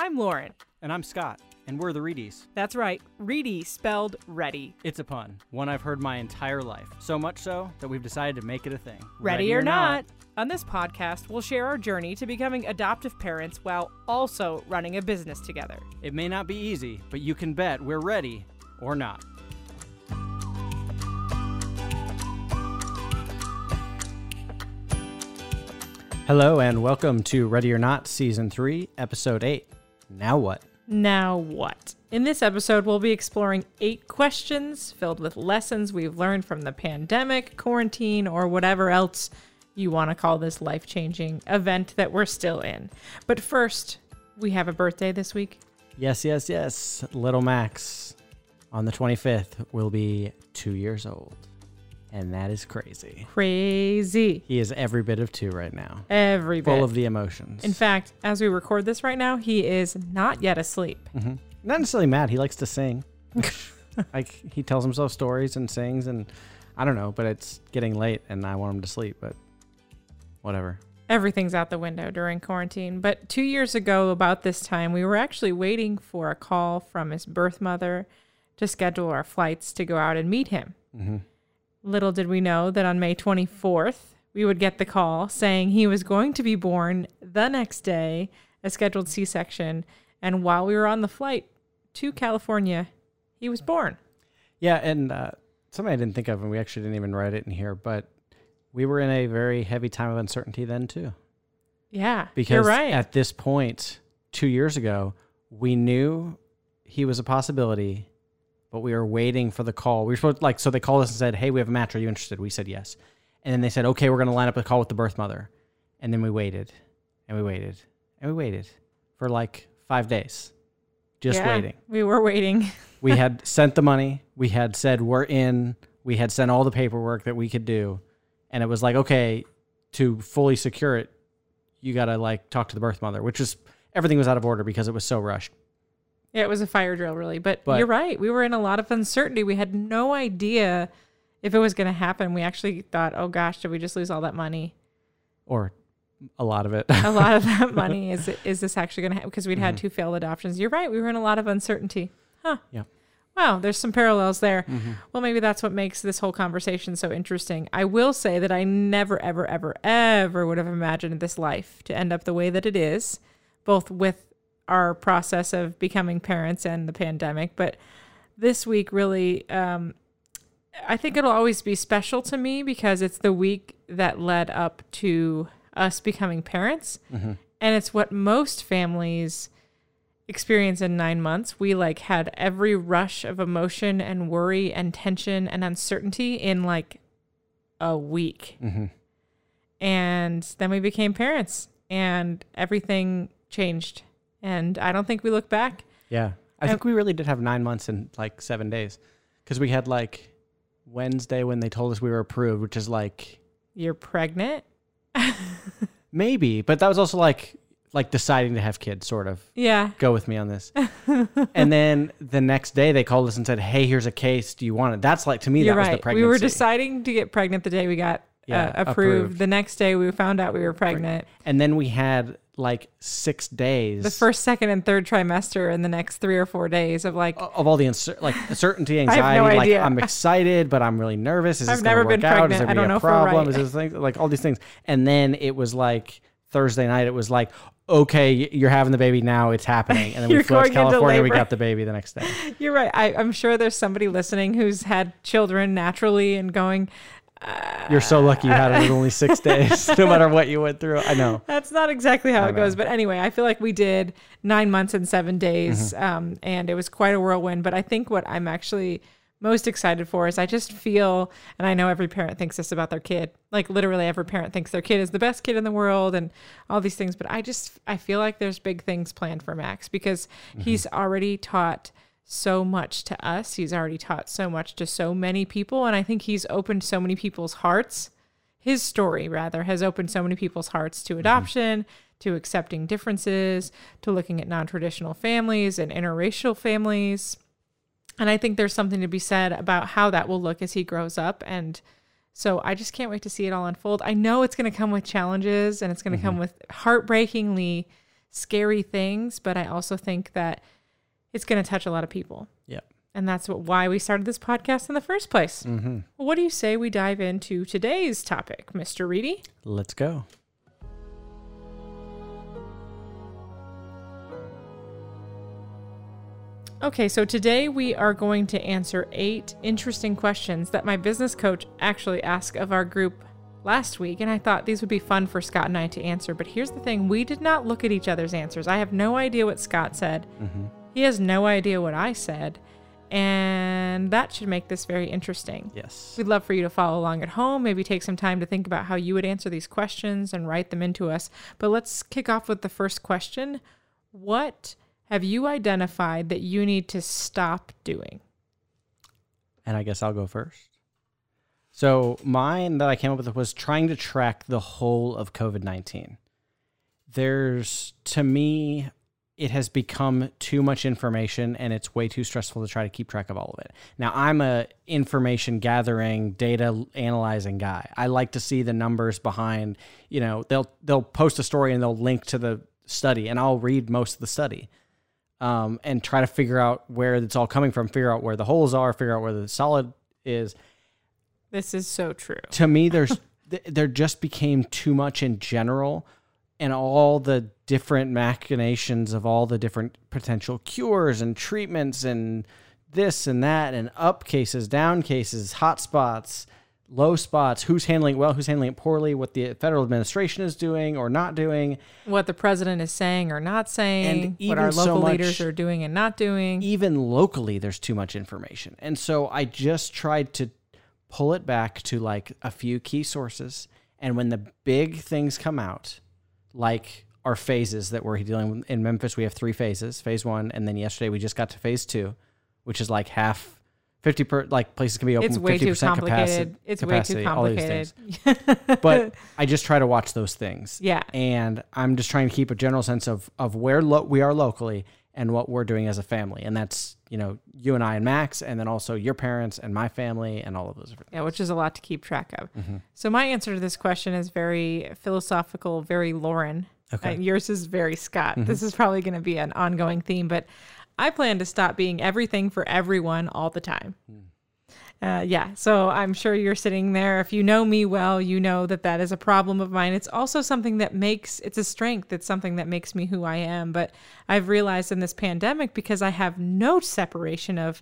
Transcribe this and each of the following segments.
I'm Lauren. And I'm Scott, and we're the Reedies. That's right, Reedy spelled ready. It's a pun, one I've heard my entire life. So much so that we've decided to make it a thing. Ready, or, not. On this podcast, we'll share our journey to becoming adoptive parents while also running a business together. It may not be easy, but you can bet we're ready or not. Hello, and welcome to Ready or Not Season 3, Episode 8. Now what? Now what? In this episode, we'll be exploring eight questions filled with lessons we've learned from the pandemic, quarantine, or whatever else you want to call this life changing event that we're still in. But first, we have a birthday this week. Yes, yes, yes. Little Max on the 25th will be two years old. And that is crazy. Crazy. He is every bit of two right now, Every bit. full of the emotions. In fact, as we record this right now, he is not yet asleep. hmm Not necessarily mad. He likes to sing. like he tells himself stories and sings, and I don't know, but it's getting late, and I want him to sleep. But whatever. Everything's out the window during quarantine. But two years ago, about this time, we were actually waiting for a call from his birth mother to schedule our flights to go out and meet him. hmm Little did we know that on May 24th, we would get the call saying he was going to be born the next day, a scheduled C section. And while we were on the flight to California, he was born. Yeah, and uh, something I didn't think of, and we actually didn't even write it in here, but we were in a very heavy time of uncertainty then too. Yeah, Because you're right. at this point, two years ago, we knew he was a possibility, but we were waiting for the call. We were supposed like so they called us and said, "Hey, we have a match. Are you interested?" We said yes, and then they said, "Okay, we're going to line up a call with the birth mother," and then we waited, and we waited, and we waited for like five days, just Yeah, waiting. We were waiting. We had sent the money. We had said we're in. We had sent all the paperwork that we could do, and it was like, okay, to fully secure it, you got to like talk to the birth mother, which is everything was out of order because it was so rushed. Yeah, it was a fire drill, really. But, But- you're right. We were in a lot of uncertainty. We had no idea if it was going to happen. We actually thought, oh gosh, did we just lose all that money? or a lot of it. A lot of that money is is this actually going to happen? Because we'd had Mhm. two failed adoptions. You're right. We were in a lot of uncertainty. Huh. Yeah. Wow, there's some parallels there. Mhm. Well, maybe that's what makes this whole conversation so interesting. I will say that I never, ever, ever, ever would have imagined this life to end up the way that it is, both with our process of becoming parents and the pandemic. But this week really, um, I think it'll always be special to me because it's the week that led up to us becoming parents. Mhm. And it's what most families experience in nine months. We like had every rush of emotion and worry and tension and uncertainty in like a week. Mhm. And then we became parents and everything changed. And I don't think we look back. Yeah, I Yep. think we really did have nine months in like seven days, because we had like Wednesday when they told us we were approved, which is like You're pregnant. maybe, but that was also like like deciding to have kids, sort of. Yeah. go with me on this. and then the next day they called us and said, "Hey, here's a case. Do you want it?" That's like to me You're that was right. the pregnancy. We were deciding to get pregnant the day we got Yeah, uh, approved. approved. The next day we found out we were pregnant. and then we had like six days. The first, second, and third trimester in the next three or four days of like, of all the uncer- like certainty, have no anxiety. like idea. I'm excited, but I'm really nervous. Is this I've gonna never work been out? Is pregnant. there I don't know a problem? right. Is this thing like all these things? And then it was like Thursday night. It was like, okay, you're having the baby now. It's happening. And then we flew to California. We got the baby the next day. you're right. I, I'm sure there's somebody listening who's had children naturally and going, You're so lucky you had it in only six days, no matter what you went through. I know. That's not exactly how I it goes. But anyway, I feel like we did nine months and seven days, Mm-hmm. um, and it was quite a whirlwind. But I think what I'm actually most excited for is I just feel, and I know every parent thinks this about their kid. Like literally, every parent thinks their kid is the best kid in the world, and all these things. But I just I feel like there's big things planned for Max because Mm-hmm. he's already taught so much to us. He's already taught so much to so many people, and I think he's opened so many people's hearts. His story rather has opened so many people's hearts to mm-hmm. adoption to accepting differences to looking at non-traditional families and interracial families. And i think there's something to be said about how that will look as he grows up and so i just can't wait to see it all unfold. I know it's going to come with challenges and it's going to mm-hmm. come with heartbreakingly scary things, but I also think that it's going to touch a lot of people. Yep. And that's what, why we started this podcast in the first place. Mm-hmm. Well, what do you say we dive into today's topic, Mr. Reedy? Let's go. Okay, so today we are going to answer eight interesting questions that my business coach actually asked of our group last week. And I thought these would be fun for Scott and I to answer. But here's the thing we did not look at each other's answers. I have no idea what Scott said, Mm-hmm. He has no idea what I said. And that should make this very interesting. Yes. We'd love for you to follow along at home, maybe take some time to think about how you would answer these questions and write them into us. But let's kick off with the first question What have you identified that you need to stop doing? And I guess I'll go first. So mine that I came up with was trying to track the whole of COVID nineteen. There's to me, it has become too much information and it's way too stressful to try to keep track of all of it. Now I'm a information gathering, data analyzing guy. I like to see the numbers behind, you know, they'll they'll post a story and they'll link to the study and I'll read most of the study. Um, and try to figure out where it's all coming from, figure out where the holes are, figure out where the solid is This is so true. to me there's th- there just became too much in general and all the different machinations of all the different potential cures and treatments and this and that and up cases down cases hot spots low spots who's handling it well who's handling it poorly what the federal administration is doing or not doing. What the president is saying or not saying, what even our so local leaders are doing and not doing. even locally there's too much information. And so i just tried to pull it back to like a few key sources. And when the big things come out like our phases that we're dealing with in memphis we have three phases phase one and then yesterday we just got to phase two which is like half 50 per like places can be open It's way 50% too capacity, complicated. It's way too capacity, all these complicated. but i just try to watch those things yeah. and I'm just trying to keep a general sense of of where lo- we are locally and what we're doing as a family, and that's you know you and I and Max, and then also your parents and my family and all of those. different Yeah, which is a lot to keep track of. Mm-hmm. So my answer to this question is very philosophical, very Lauren. Okay. Mm-hmm. Uh, yours is very Scott. This is probably going to be an ongoing theme, but I plan to stop being everything for everyone all the time. Hmm. Uh, yeah, so I'm sure you're sitting there. If you know me well, you know that that is a problem of mine. It's also something that makes it's a strength. It's something that makes me who I am. But I've realized in this pandemic because I have no separation of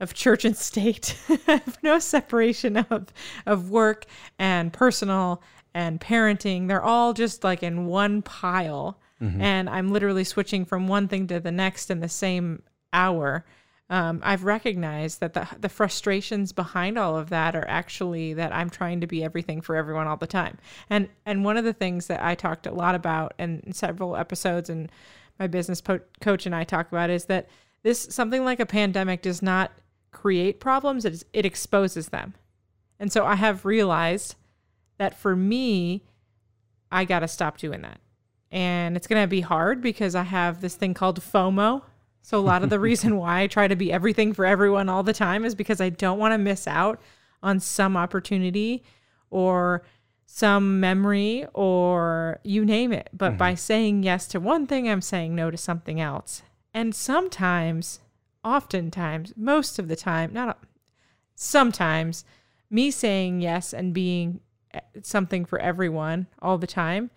of church and state. I have no separation of of work and personal and parenting. They're all just like in one pile. And I'm literally switching from one thing to the next in the same hour. Um, I've recognized that the the frustrations behind all of that are actually that I'm trying to be everything for everyone all the time. And and one of the things that I talked a lot about in several episodes and my business po- coach and I talk about is that this something like a pandemic does not create problems; it, is, it exposes them. And so I have realized that for me, I got to stop doing that. And it's going to be hard because I have this thing called FOMO. So a lot of the reason why I try to be everything for everyone all the time is because I don't want to miss out on some opportunity or some memory or you name it. But by saying yes to one thing, I'm saying no to something else. And sometimes, oftentimes, most of the time, not sometimes, me saying yes and being eh, something for everyone all the time,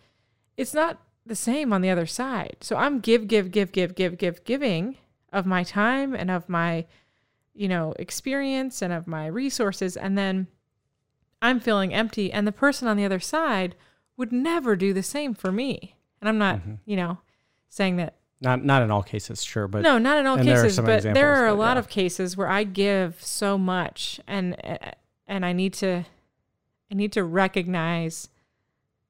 it's not the same on the other side. So I'm give, give, give, give, give, give, giving of my time and of my, you know, experience and of my resources. And then I'm feeling empty. And the person on the other side would never do the same for me. And I'm not, mm-hmm. you know, saying that Not not in all cases, sure, but no, not in all and there cases, but there are a lot yeah. of cases where I give so much, and and I need to, I need to recognize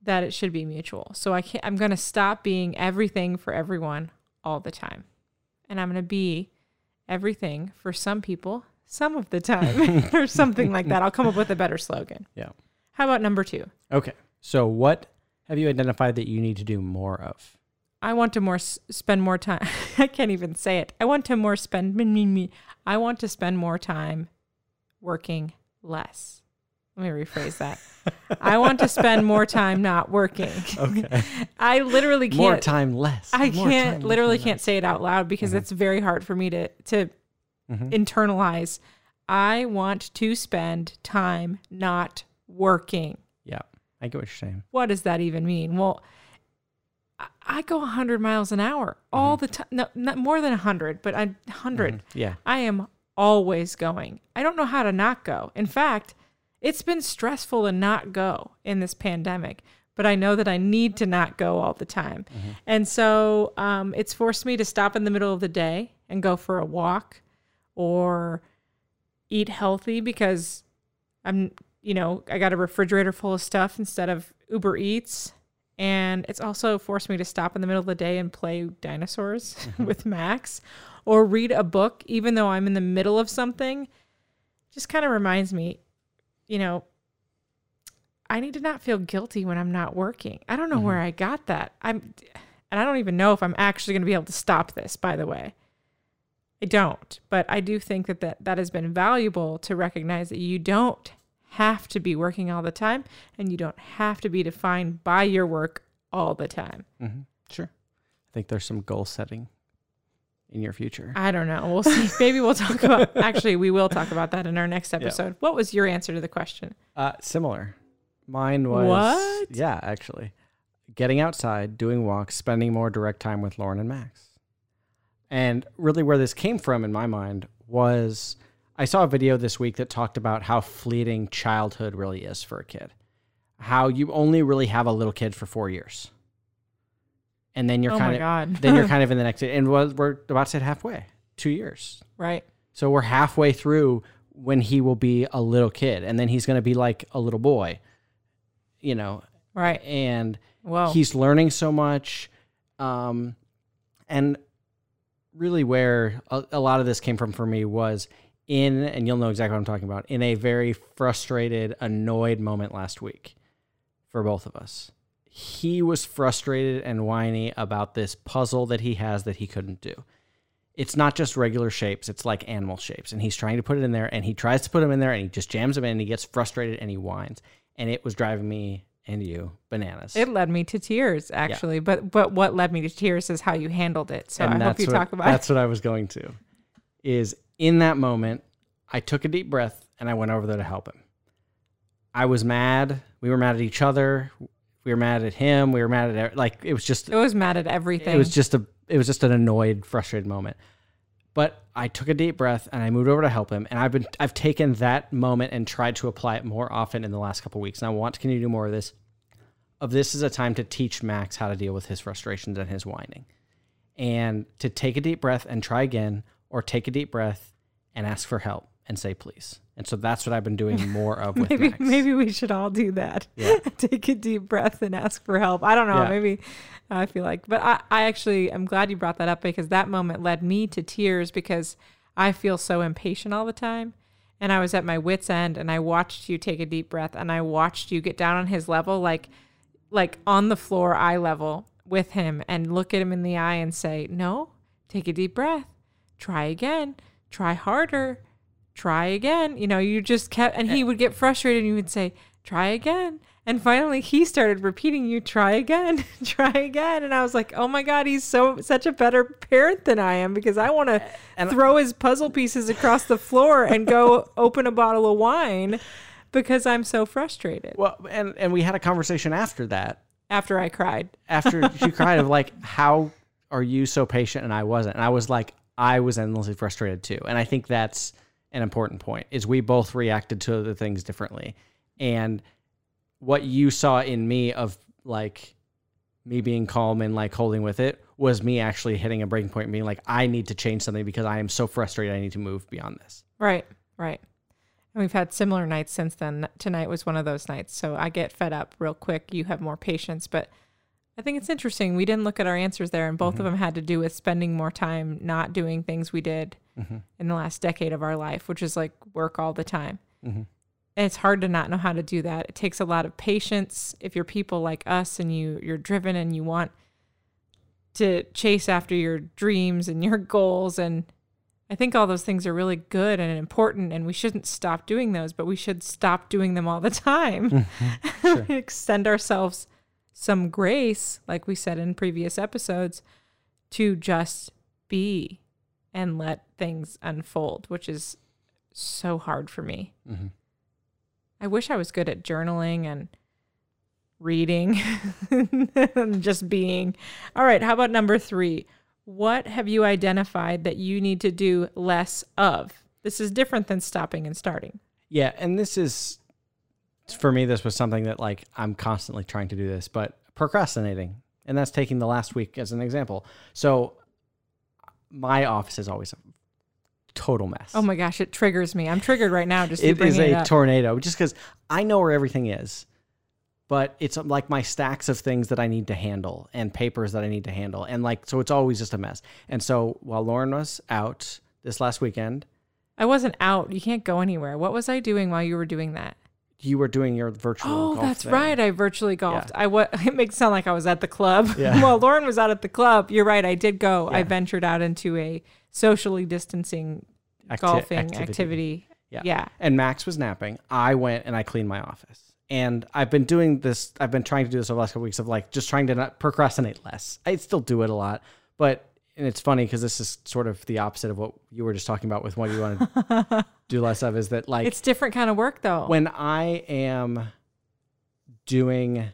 that it should be mutual. So I can't. I'm going to stop being everything for everyone all the time, and I'm going to be everything for some people some of the time, or something like that. I'll come up with a better slogan. yeah. How about number two? Okay. So what have you identified that you need to do more of? I want to more s- spend more time. I can't even say it. I want to more spend me, me, me. I want to spend more time working less. Let me rephrase that. I want to spend more time not working. Okay. I literally can't More time less. I More can't literally less. can't say it out loud because it's very hard for me to to Mhm. internalize. I want to spend time not working. Yeah, I get what you're saying. What does that even mean? Well, I, I go 100 miles an hour all Mm-hmm. the time. No, not more than 100, but I 100. Yeah. I am always going. I don't know how to not go. In fact, it's been stressful to not go in this pandemic, but I know that I need to not go all the time. And so um, it's forced me to stop in the middle of the day and go for a walk or eat healthy because I'm, you know, I got a refrigerator full of stuff instead of Uber Eats. And it's also forced me to stop in the middle of the day and play dinosaurs with Max or read a book, even though I'm in the middle of something. Just kind of reminds me, you know, I need to not feel guilty when I'm not working. I don't know where I got that. I'm, and I don't even know if I'm actually going to be able to stop this, by the way. I don't, but I do think that, that that has been valuable to recognize that you don't have to be working all the time and you don't have to be defined by your work all the time. Mm-hmm. Sure. I think there's some goal setting in your future. I don't know. We'll see. Maybe we'll talk about actually we will talk about that in our next episode. What was your answer to the question? Uh, similar. Mine was What? Yeah, actually, getting outside, doing walks, spending more direct time with Lauren and Max. And really, where this came from in my mind was I saw a video this week that talked about how fleeting childhood really is for a kid. How you only really have a little kid for four years, and then you're oh kind of then you're kind of in the next. And we're we're about to hit halfway, two years. right. So we're halfway through when he will be a little kid, and then he's going to be like a little boy, you know. Right. And Well, he's learning so much, um, and really where a, a lot of this came from for me was in, and you'll know exactly what I'm talking about, in a very frustrated, annoyed moment last week for both of us. He was frustrated and whiny about this puzzle that he has that he couldn't do. It's not just regular shapes it's like animal shapes and he's trying to put it in there and he tries to put them in there and he just jams them in and he gets frustrated and he whines and it was driving me and you bananas. It led me to tears actually, but but what led me to tears is how you handled it. So I hope you what, talk about that's what i was going to is in that moment i took a deep breath and i went over there to help him. I was mad we were mad at each other we were mad at him we were mad at like it was just it. was mad at everything. It was just a it was just an annoyed, frustrated moment. But I took a deep breath and I moved over to help him. And I've been I've taken that moment and tried to apply it more often in the last couple weeks. And I want to continue to do more of this. Of this is a time to teach Max how to deal with his frustrations and his whining. And to take a deep breath and try again, or take a deep breath and ask for help and say please. And so that's what I've been doing more of with maybe Max. maybe we should all do that. Yeah. Take a deep breath and ask for help. I don't know. Yeah. Maybe I feel like, but I, I actually I'm glad you brought that up because that moment led me to tears because I feel so impatient all the time. And I was at my wits end and I watched you take a deep breath and I watched you get down on his level like like on the floor eye level with him and look at him in the eye and say, "No, take a deep breath. Try again. Try harder. Try again." You know, you just kept and he eh. would get frustrated and you would say, "Try again." And finally he started repeating you, "Try again. Try again." And I was like, "Oh my god, he's so such a better parent than I am because I want to eh, throw his puzzle pieces across the floor and go open a bottle of wine because I'm so frustrated." well, and and we had a conversation after that After I cried. after she cried of like how are you so patient and I wasn't and I was like I was endlessly frustrated too and I think that's an important point is we both reacted to the things differently and what you saw in me of like me being calm and like holding with it was me actually hitting a breaking point and being like I need to change something because I am so frustrated I need to move beyond this Right, right. And we've had similar nights since then. Tonight was one of those nights. So I get fed up real quick. You have more patience. But I think it's interesting. We didn't look at our answers there, and both of mm-hmm. them had to do with spending more time not doing things we did mm-hmm. in the last decade of our life, which is like work all the time. Mhm. And it's hard to not know how to do that. It takes a lot of patience if you're people like us and you you're driven and you want to chase after your dreams and your goals and I think all those things are really good and important, and we shouldn't stop doing those, but we should stop doing them all the time. Mm-hmm. Extend ourselves some grace, like we said in previous episodes, to just be and let things unfold, which is so hard for me. Mhm. I wish I was good at journaling and reading and just being. All right, how about number three? What have you identified that you need to do less of? This is different than stopping and starting. Yeah, and this is for me. This was something that like I'm constantly trying to do this, but procrastinating, and that's taking the last week as an example. So my office is always a total mess. Oh my gosh, it triggers me. I'm triggered right now just it is bringing it a tornado just because I know where everything is, but it's um, like my stacks of things that I need to handle and papers that I need to handle, and like so it's always just a mess. And so while Lauren was out this last weekend, I wasn't out. You can't go anywhere. What was I doing while you were doing that? You were doing your virtual. Oh, that's thing. right. I virtually golfed. I what It makes it sound like I was at the club. Yeah. well, Lauren was out at the club. You're right. I did go. I ventured out into a socially distancing Acti- golfing activity. activity. Yeah. Yeah. and Max was napping. I went and I cleaned my office. And I've been doing this. I've been trying to do this over the last couple weeks of like just trying to not procrastinate less. I still do it a lot, but and it's funny because this is sort of the opposite of what you were just talking about with what you want to do less of. Is that like It's different kind of work though. when I am doing,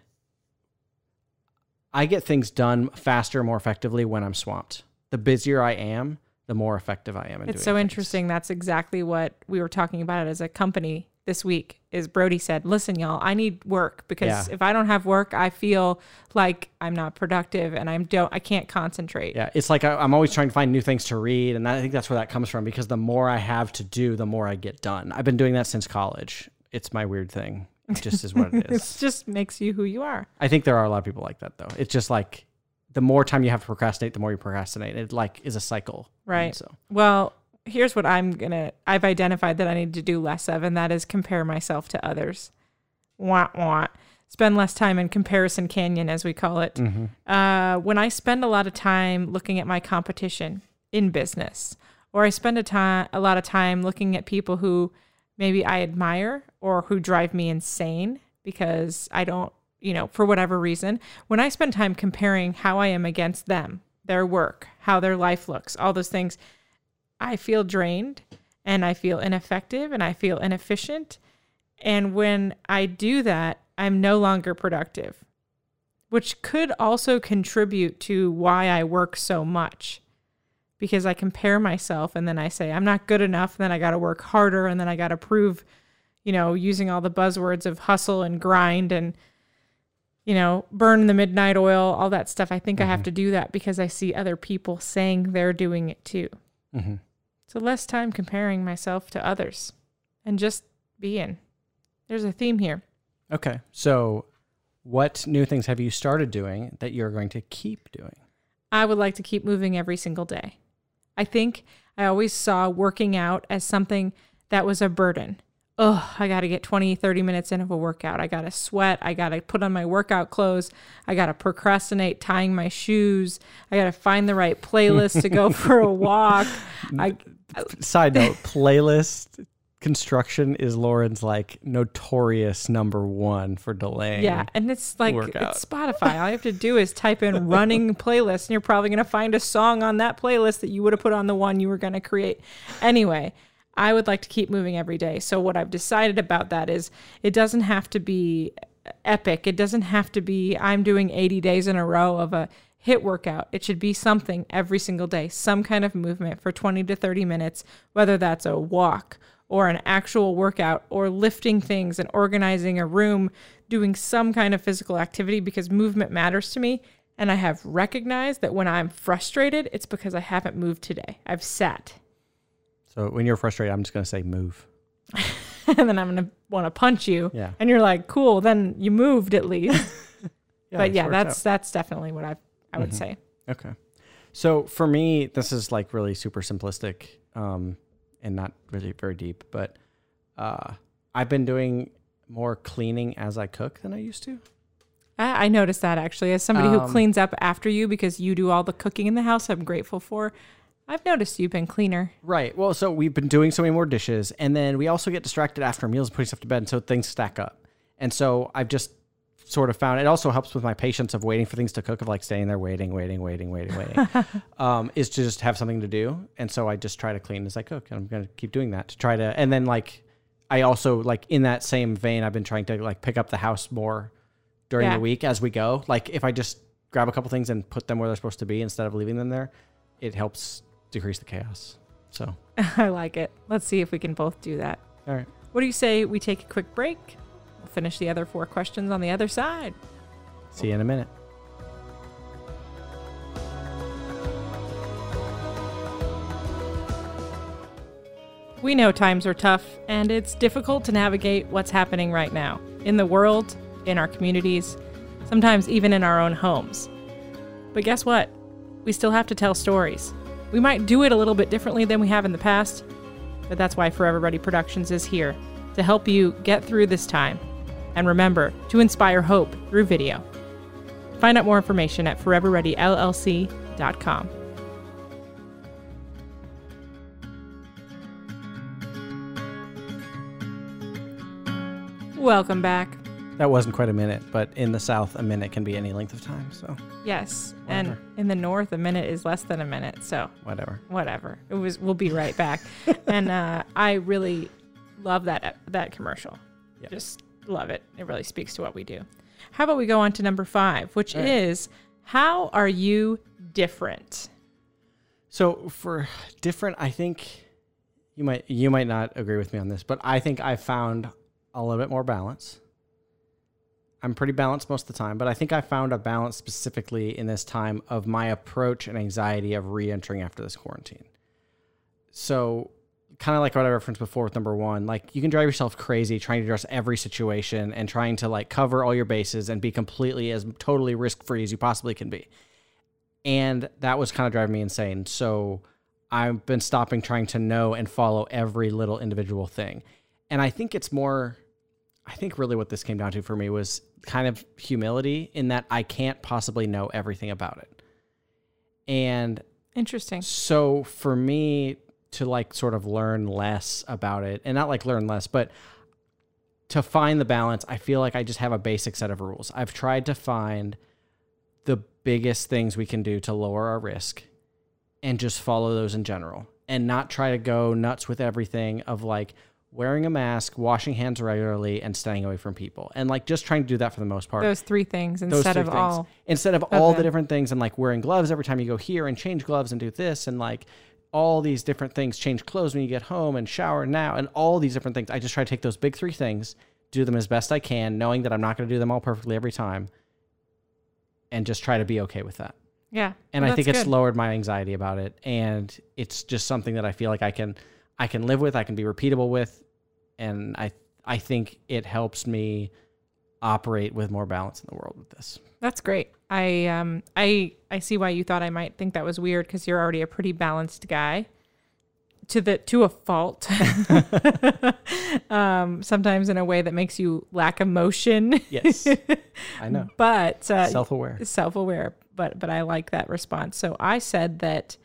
I get things done faster, more effectively when I'm swamped. The busier I am, the more effective I am. In it's so things. interesting. That's exactly what we were talking about as a company this week. Is Brody said, "Listen, y'all, I need work because Yeah. if I don't have work, I feel like I'm not productive and I'm don't I can't concentrate." Yeah, it's like I, I'm always trying to find new things to read, and I think that's where that comes from. Because the more I have to do, the more I get done. I've been doing that since college. It's my weird thing. It just is what it is. it just makes you who you are. I think there are a lot of people like that, though. It's just like the more time you have to procrastinate, the more you procrastinate. It like is a cycle. Right. So Well, here's what I'm gonna. I've identified that I need to do less of, and that is compare myself to others. Wah wah. Spend less time in comparison canyon, as we call it. Uh, when I spend a lot of time looking at my competition in business, or I spend a time a lot of time looking at people who maybe I admire or who drive me insane because I don't, you know, for whatever reason, when I spend time comparing how I am against them, their work, how their life looks, all those things, I feel drained and I feel ineffective and I feel inefficient. And when I do that, I'm no longer productive, which could also contribute to why I work so much because I compare myself and then I say, I'm not good enough. And then I got to work harder and then I got to prove, you know, using all the buzzwords of hustle and grind and, you know, burn the midnight oil, all that stuff. I think I have mm-hmm. to do that because I see other people saying they're doing it too. Mhm. So less time comparing myself to others and just being. There's a theme here. okay. So, what new things have you started doing that you're going to keep doing? I would like to keep moving every single day. I think I always saw working out as something that was a burden. Oh, I got to get 20, 30 minutes in of a workout. I got to sweat. I got to put on my workout clothes. I got to procrastinate tying my shoes. I got to find the right playlist to go for a walk. I, uh, Side note: playlist construction is Lauren's like notorious number one for delaying. Yeah, and it's like workout. it's Spotify. All you have to do is type in running playlist, and you're probably going to find a song on that playlist that you would have put on the one you were going to create. Anyway, I would like to keep moving every day. So what I've decided about that is it doesn't have to be epic. It doesn't have to be I'm doing 80 days in a row of a HIIT workout. It should be something every single day, some kind of movement for 20 to 30 minutes, whether that's a walk or an actual workout or lifting things and organizing a room, doing some kind of physical activity because movement matters to me. And I have recognized that when I'm frustrated, it's because I haven't moved today. I've sat. So when you're frustrated, I'm just gonna say move. and then I'm going to want to punch you. Yeah. And you're like, cool, then you moved at least. yeah, but yeah, that's out. that's definitely what I I would say. Okay. So for me, this is like really super simplistic um, and not really very deep, but uh, I've been doing more cleaning as I cook than I used to. I, I noticed that actually as somebody who Um, cleans up after you because you do all the cooking in the house. I'm grateful for. I've noticed you've been cleaner. Right. Well, so we've been doing so many more dishes, and then we also get distracted after meals and putting stuff to bed, and so things stack up. And so I've just sort of found it also helps with my patience of waiting for things to cook, of like staying there waiting, waiting, waiting, waiting, waiting. um, is to just have something to do, and so I just try to clean as I cook, and I'm gonna keep doing that to try to, and then like I also like in that same vein, I've been trying to like pick up the house more during Yeah. the week as we go. Like if I just grab a couple things and put them where they're supposed to be instead of leaving them there, it helps decrease the chaos. So, I like it. Let's see if we can both do that. all right. What do you say we take a quick break? We'll finish the other four questions on the other side. See you in a minute. We know times are tough, and it's difficult to navigate what's happening right now in the world, in our communities, sometimes even in our own homes. But guess what? We still have to tell stories. We might do it a little bit differently than we have in the past, but that's why Forever Ready Productions is here to help you get through this time. And remember to inspire hope through video. Find out more information at foreverreadyllc.com. Welcome back. That wasn't quite a minute, but in the South, a minute can be any length of time. So, Yes, Whatever. and in the north, a minute is less than a minute. So whatever. whatever. It was. We'll be right back. and uh, I really love that that commercial. Just love it. It really speaks to what we do. How about we go on to number five, which right. is how are you different? So for different, I think you might you might not agree with me on this, but I think I found a little bit more balance. I'm pretty balanced most of the time, but I think I found a balance specifically in this time of my approach and anxiety of re-entering after this quarantine. So kind of like what I referenced before with number one, like you can drive yourself crazy trying to address every situation and trying to like cover all your bases and be completely as totally risk free as you possibly can be and that was kind of driving me insane. So I've been stopping trying to know and follow every little individual thing. And I think it's more I think really what this came down to for me was kind of humility in that I can't possibly know everything about it. And Interesting. so for me to like sort of learn less about it and not like learn less, but to find the balance, I feel like I just have a basic set of rules. I've tried to find the biggest things we can do to lower our risk and just follow those in general and not try to go nuts with everything of like wearing a mask, washing hands regularly and staying away from people. And like just trying to do that for the most part Those three things those instead three of things. all. instead of all the different things and like wearing gloves every time you go here and change gloves and do this and like all these different things change clothes when you get home and shower now and all these different things i just try to take those big three things do them as best i can knowing that i'm not going to do them all perfectly every time and just try to be okay with that Yeah. and well, i think it's good. lowered my anxiety about it and it's just something that i feel like i can i can live with i can be repeatable with and i i think it helps me operate with more balance in the world with this That's great. I um I I see why you thought I might think that was weird because you're already a pretty balanced guy. To the to a fault. um, sometimes in a way that makes you lack emotion. Yes, I know. but uh, Self-aware. self-aware but but i like that response so i said that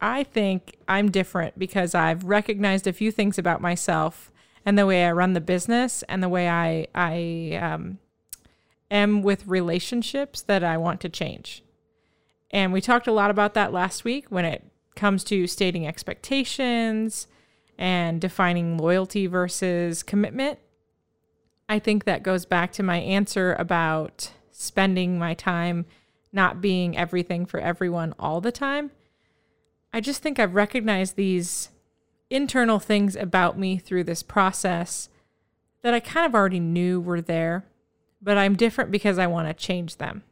i think i'm different because i've recognized a few things about myself and the way i run the business and the way i i um, am with relationships that i want to change and we talked a lot about that last week when it comes to stating expectations and defining loyalty versus commitment I think that goes back to my answer about spending my time not being everything for everyone all the time. I just think I've recognized these internal things about me through this process that I kind of already knew were there, but I'm different because I want to change them.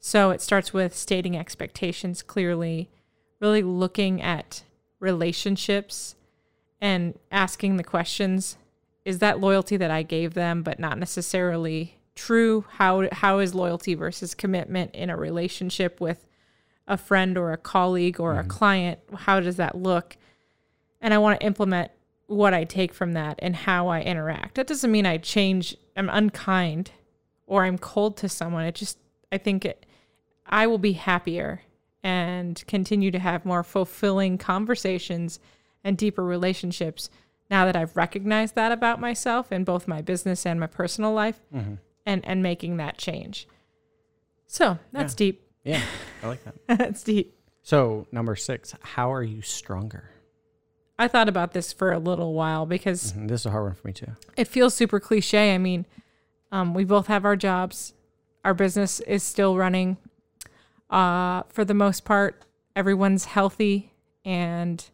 So it starts with stating expectations clearly, really looking at relationships and asking the questions is that loyalty that I gave them, but not necessarily true? How how is loyalty versus commitment in a relationship with a friend or a colleague or a mm-hmm. client? How does that look? And I want to implement what I take from that and how I interact. That doesn't mean I change. I'm unkind or I'm cold to someone. It just I think it, I will be happier and continue to have more fulfilling conversations and deeper relationships now that I've recognized that about myself in both my business and my personal life Mm-hmm. and and making that change. So, that's Yeah. deep. Yeah, I like that. that's deep. So number six, how are you stronger? I thought about this for a little while because Mhm, This is a hard one for me too. it feels super cliche. I mean, um, we both have our jobs. Our business is still running. Uh, for the most part, everyone's healthy and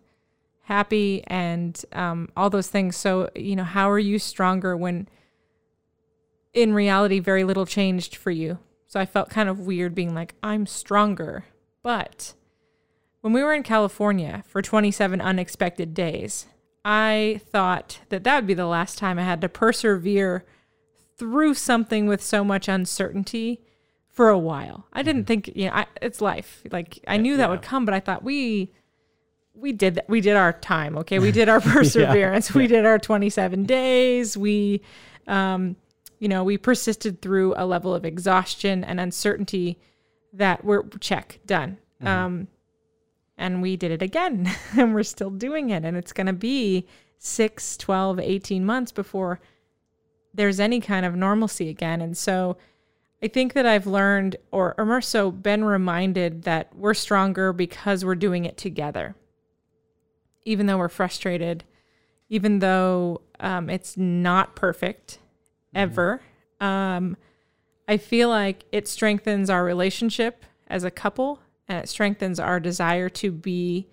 happy and um, all those things. So, you know, how are you stronger when in reality, very little changed for you? So I felt kind of weird being like, I'm stronger. But when we were in California for 27 unexpected days, I thought that that would be the last time I had to persevere through something with so much uncertainty for a while. I didn't think, you know, I, it's life. Like I knew that would come, but I thought we we did that. We did our time. Okay, we did our perseverance. We did our 27 days. We, um, you know, we persisted through a level of exhaustion and uncertainty that we're check done. Um, and we did it again and we're still doing it and it's going to be 6 12 18 months before there's any kind of normalcy again. And so i think that i've learned or, or more so been reminded that we're stronger because we're doing it together. Even though we're frustrated even though um, it's not perfect ever um, i feel like it strengthens our relationship as a couple and it strengthens our desire to be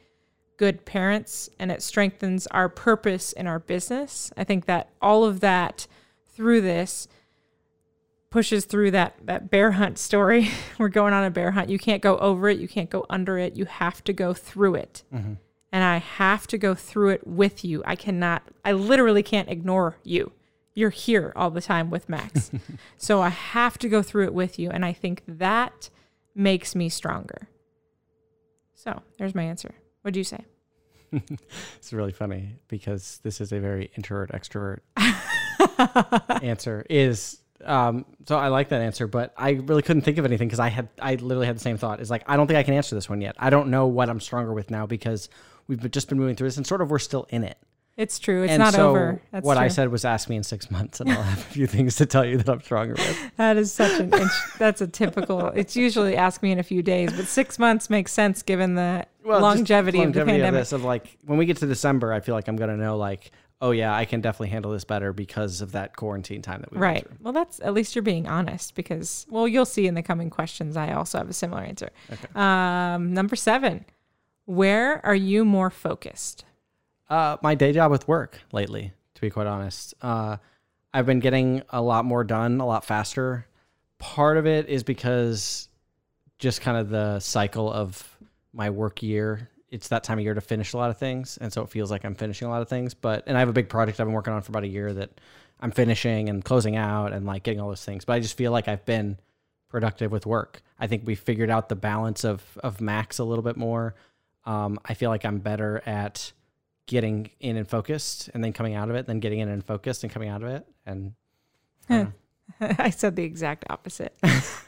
good parents and it strengthens our purpose in our business. I think that all of that through this pushes through that that bear hunt story. We're going on a bear hunt. You can't go over it, you can't go under it. You have to go through it. Mm-hmm. And I have to go through it with you. I cannot I literally can't ignore you. You're here all the time with Max. so I have to go through it with you and I think that makes me stronger. So there's my answer. What'd you say? It's really funny because this is a very introvert extrovert answer. Is um, so I like that answer, but I really couldn't think of anything because I had I literally had the same thought. Is like I don't think I can answer this one yet. I don't know what I'm stronger with now because we've just been moving through this and sort of we're still in it. It's true. It's and not so over. That's what I said was ask me in six months and I'll have a few things to tell you that I'm stronger with. That is such an that's a typical. It's usually ask me in a few days, but six months makes sense given the Well, just longevity, of the longevity pandemic. this of like when we get to December, I feel like I'm gonna know like, oh yeah, I can definitely handle this better because of that quarantine time that we went Right. Well, that's at least you're being honest because well, you'll see in the coming questions. I also have a similar answer. Okay. Um, number seven, where are you more focused? Uh, my day job with work lately, to be quite honest. Uh, I've been getting a lot more done a lot faster. Part of it is because just kind of the cycle of my work year. It's that time of year to finish a lot of things. And so it feels like I'm finishing a lot of things. But, and I have a big project I've been working on for about a year that I'm finishing and closing out and like getting all those things. But I just feel like I've been productive with work. I think we figured out the balance of, of Max a little bit more. Um, I feel like I'm better at getting in and focused and then coming out of it, then getting in and focused and coming out of it. And I. I said the exact opposite.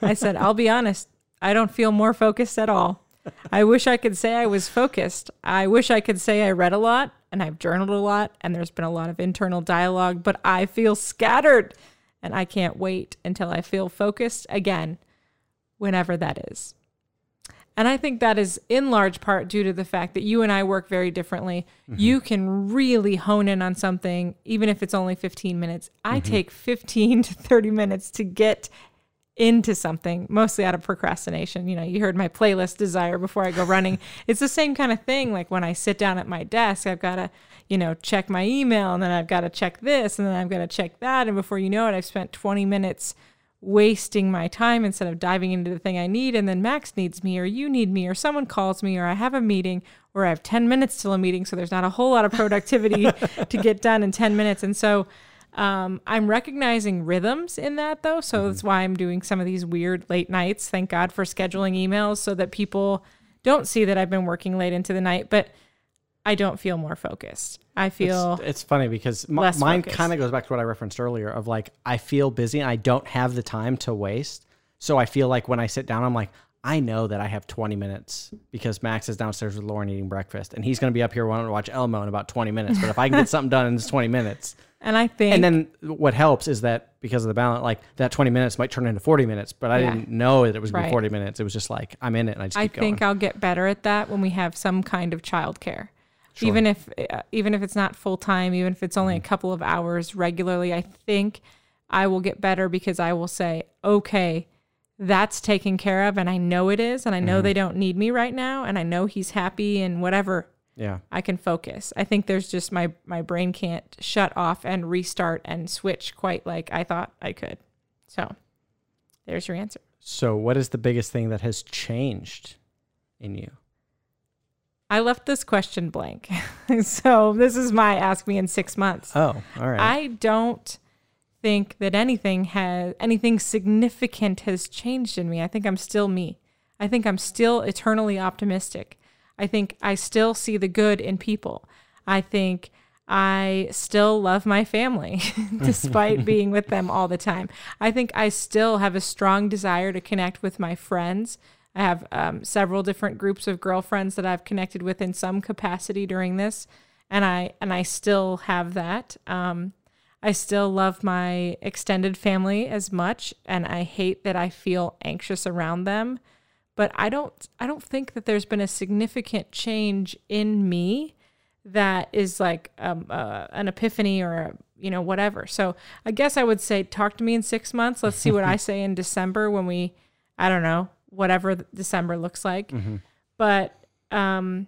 I said, I'll be honest, I don't feel more focused at all. I wish I could say I was focused. I wish I could say I read a lot and I've journaled a lot and there's been a lot of internal dialogue, but I feel scattered and I can't wait until I feel focused again, whenever that is. And I think that is in large part due to the fact that you and I work very differently. Mm-hmm. You can really hone in on something, even if it's only 15 minutes. I mm-hmm. take 15 to 30 minutes to get into something, mostly out of procrastination. You know, you heard my playlist desire before I go running. it's the same kind of thing. Like when I sit down at my desk, I've got to, you know, check my email and then I've got to check this and then I've got to check that. And before you know it, I've spent 20 minutes wasting my time instead of diving into the thing I need. And then Max needs me, or you need me, or someone calls me, or I have a meeting, or I have 10 minutes till a meeting. So there's not a whole lot of productivity to get done in 10 minutes. And so um, I'm recognizing rhythms in that though. So that's why I'm doing some of these weird late nights. Thank God for scheduling emails so that people don't see that I've been working late into the night, but I don't feel more focused. I feel It's, it's funny because m- mine kind of goes back to what I referenced earlier of like, I feel busy and I don't have the time to waste. So I feel like when I sit down, I'm like, I know that I have 20 minutes because Max is downstairs with Lauren eating breakfast, and he's going to be up here wanting to watch Elmo in about 20 minutes. But if I can get something done in this 20 minutes, And I think and then what helps is that because of the balance, like that 20 minutes might turn into 40 minutes, but I Yeah. didn't know that it was going to Right. be 40 minutes. It was just like I'm in it, and I just I think. I'll get better at that when we have some kind of childcare. Sure. Even if uh, even if it's not full time, even if it's only Mm-hmm. a couple of hours regularly, I think I will get better because I will say, "Okay, that's taken care of and I know it is and I Mm-hmm. know they don't need me right now and I know he's happy and whatever. yeah, I can focus. I think there's just my my brain can't shut off and restart and switch quite like I thought I could. So, there's your answer. So, what is the biggest thing that has changed in you? I left this question blank. so this is my ask me in six months. Oh, all right. I don't think that anything has anything significant has changed in me. I think I'm still me. I think I'm still eternally optimistic. I think I still see the good in people. I think I still love my family despite being with them all the time. I think I still have a strong desire to connect with my friends. I have um, several different groups of girlfriends that I've connected with in some capacity during this, and I and I still have that. Um, I still love my extended family as much, and I hate that I feel anxious around them. But I don't I don't think that there's been a significant change in me that is like um, uh, an epiphany or a, you know whatever. So I guess I would say talk to me in six months. Let's see what I say in December when we I don't know whatever December looks like. But um,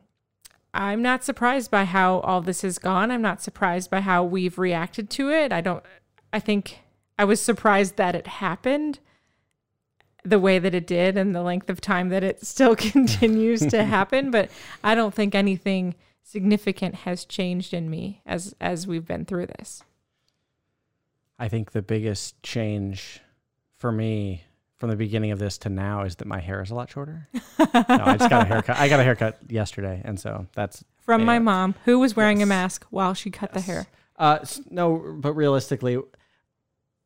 I'm not surprised by how all this has gone. I'm not surprised by how we've reacted to it. I don't. I think I was surprised that it happened the way that it did and the length of time that it still continues to happen. But I don't think anything significant has changed in me as as we've been through this. I think the biggest change for me from the beginning of this to now is that my hair is a lot shorter. no, I just got a haircut. I got a haircut yesterday, and so that's From my mom, who was wearing Yes. a mask while she cut the hair. Uh, no, but realistically,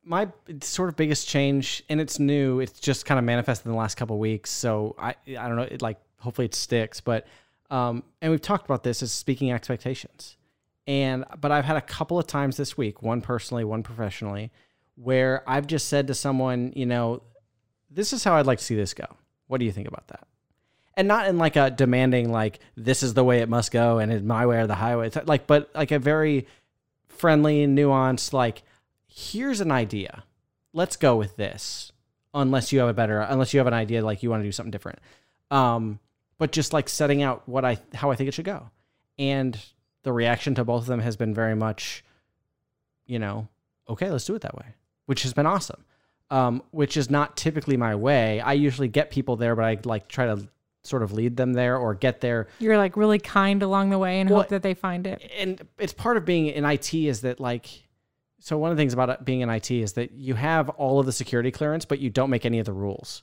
my sort of biggest change, and it's new. It's just kind of manifested in the last couple of weeks. So I, I don't know. It like hopefully it sticks. But um, and we've talked about this is speaking expectations, and but I've had a couple of times this week, one personally, one professionally, where I've just said to someone, you know, this is how I'd like to see this go. What do you think about that? and not in like a demanding like this is the way it must go and it's my way or the highway. It's like but like a very friendly and nuanced like here's an idea. Let's go with this unless you have a better unless you have an idea like you want to do something different. Um but just like setting out what i how i think it should go. And the reaction to both of them has been very much you know okay let's do it that way which has been awesome um, which is not typically my way. I usually get people there, but I like try to sort of lead them there or get there. You're like really kind along the way and Well, hope that they find it. And it's part of being in IT is that like, so one of the things about being in IT is that you have all of the security clearance, but you don't make any of the rules.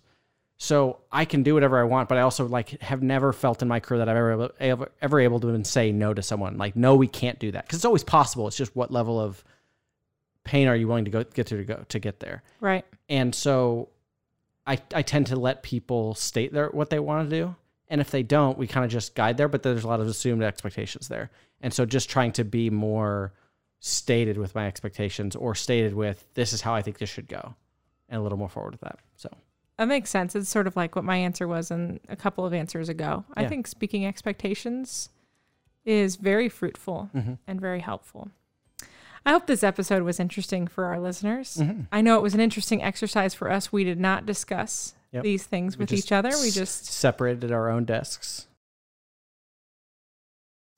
So I can do whatever I want, but I also like have never felt in my career that I've ever ever, ever able to even say no to someone. Like, no, we can't do that because it's always possible. It's just what level of pain are you willing to go get through to go to get there. Right. And so I, I tend to let people state their what they want to do. And if they don't, we kind of just guide there, but there's a lot of assumed expectations there. And so just trying to be more stated with my expectations or stated with this is how I think this should go and a little more forward with that. So That makes sense. It's sort of like what my answer was in a couple of answers ago. I think speaking expectations is very fruitful Mm-hmm. and very helpful. I hope this episode was interesting for our listeners. Mm-hmm. I know it was an interesting exercise for us. We did not discuss Yep. these things We with each other. We just, separated our own desks.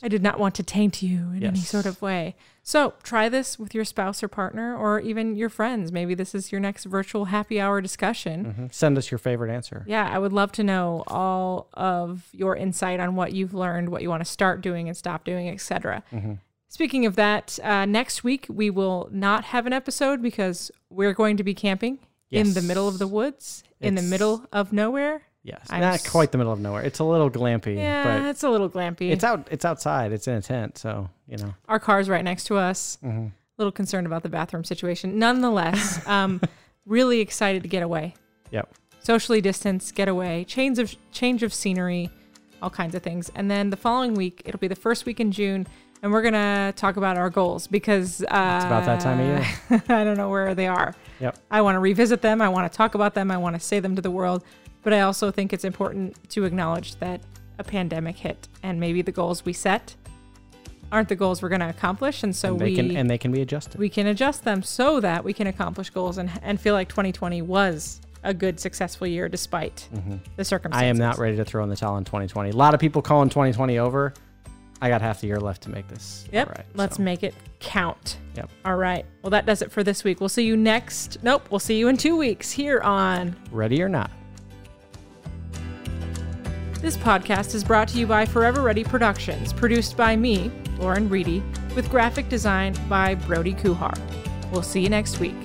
I did not want to taint you in any sort of way. So try this with your spouse or partner or even your friends. Maybe this is your next virtual happy hour discussion. Mhm. Send us your favorite answer. Yeah, I would love to know all of your insight on what you've learned, what you want to start doing and stop doing, etc. Mm-hmm. Speaking of that, uh, next week we will not have an episode because we're going to be camping in the middle of the woods, in the middle of nowhere. Yes, I'm not quite the middle of nowhere. It's a little glampy, Yeah, it's a little glampy. it's out. It's outside. It's in a tent, so you know. Our car's right next to us. Mm-hmm. A little concerned about the bathroom situation. Nonetheless, um, really excited to get away. Yep. socially distance, get away, change of change of scenery, all kinds of things. And then the following week, it'll be the first week in June, and we're gonna talk about our goals because uh, It's about that time of year. I don't know where they are. Yep. I want to revisit them. I want to talk about them. I want to say them to the world. But I also think it's important to acknowledge that a pandemic hit and maybe the goals we set aren't the goals we're going to accomplish. And so and we can and they can be adjusted. we can adjust them so that we can accomplish goals and, and feel like 2020 was a good, successful year despite the circumstances. I am not ready to throw in the towel in 2020. A lot of people calling 2020 over. I got half the year left to make this. Yep. all right, Let's so. make it count. Yep. All right. Well, that does it for this week. We'll see you next. Nope. We'll see you in two weeks here on ready or not. This podcast is brought to you by Forever Ready Productions, produced by me, Lauren Reedy, with graphic design by Brody Kuhar. We'll see you next week.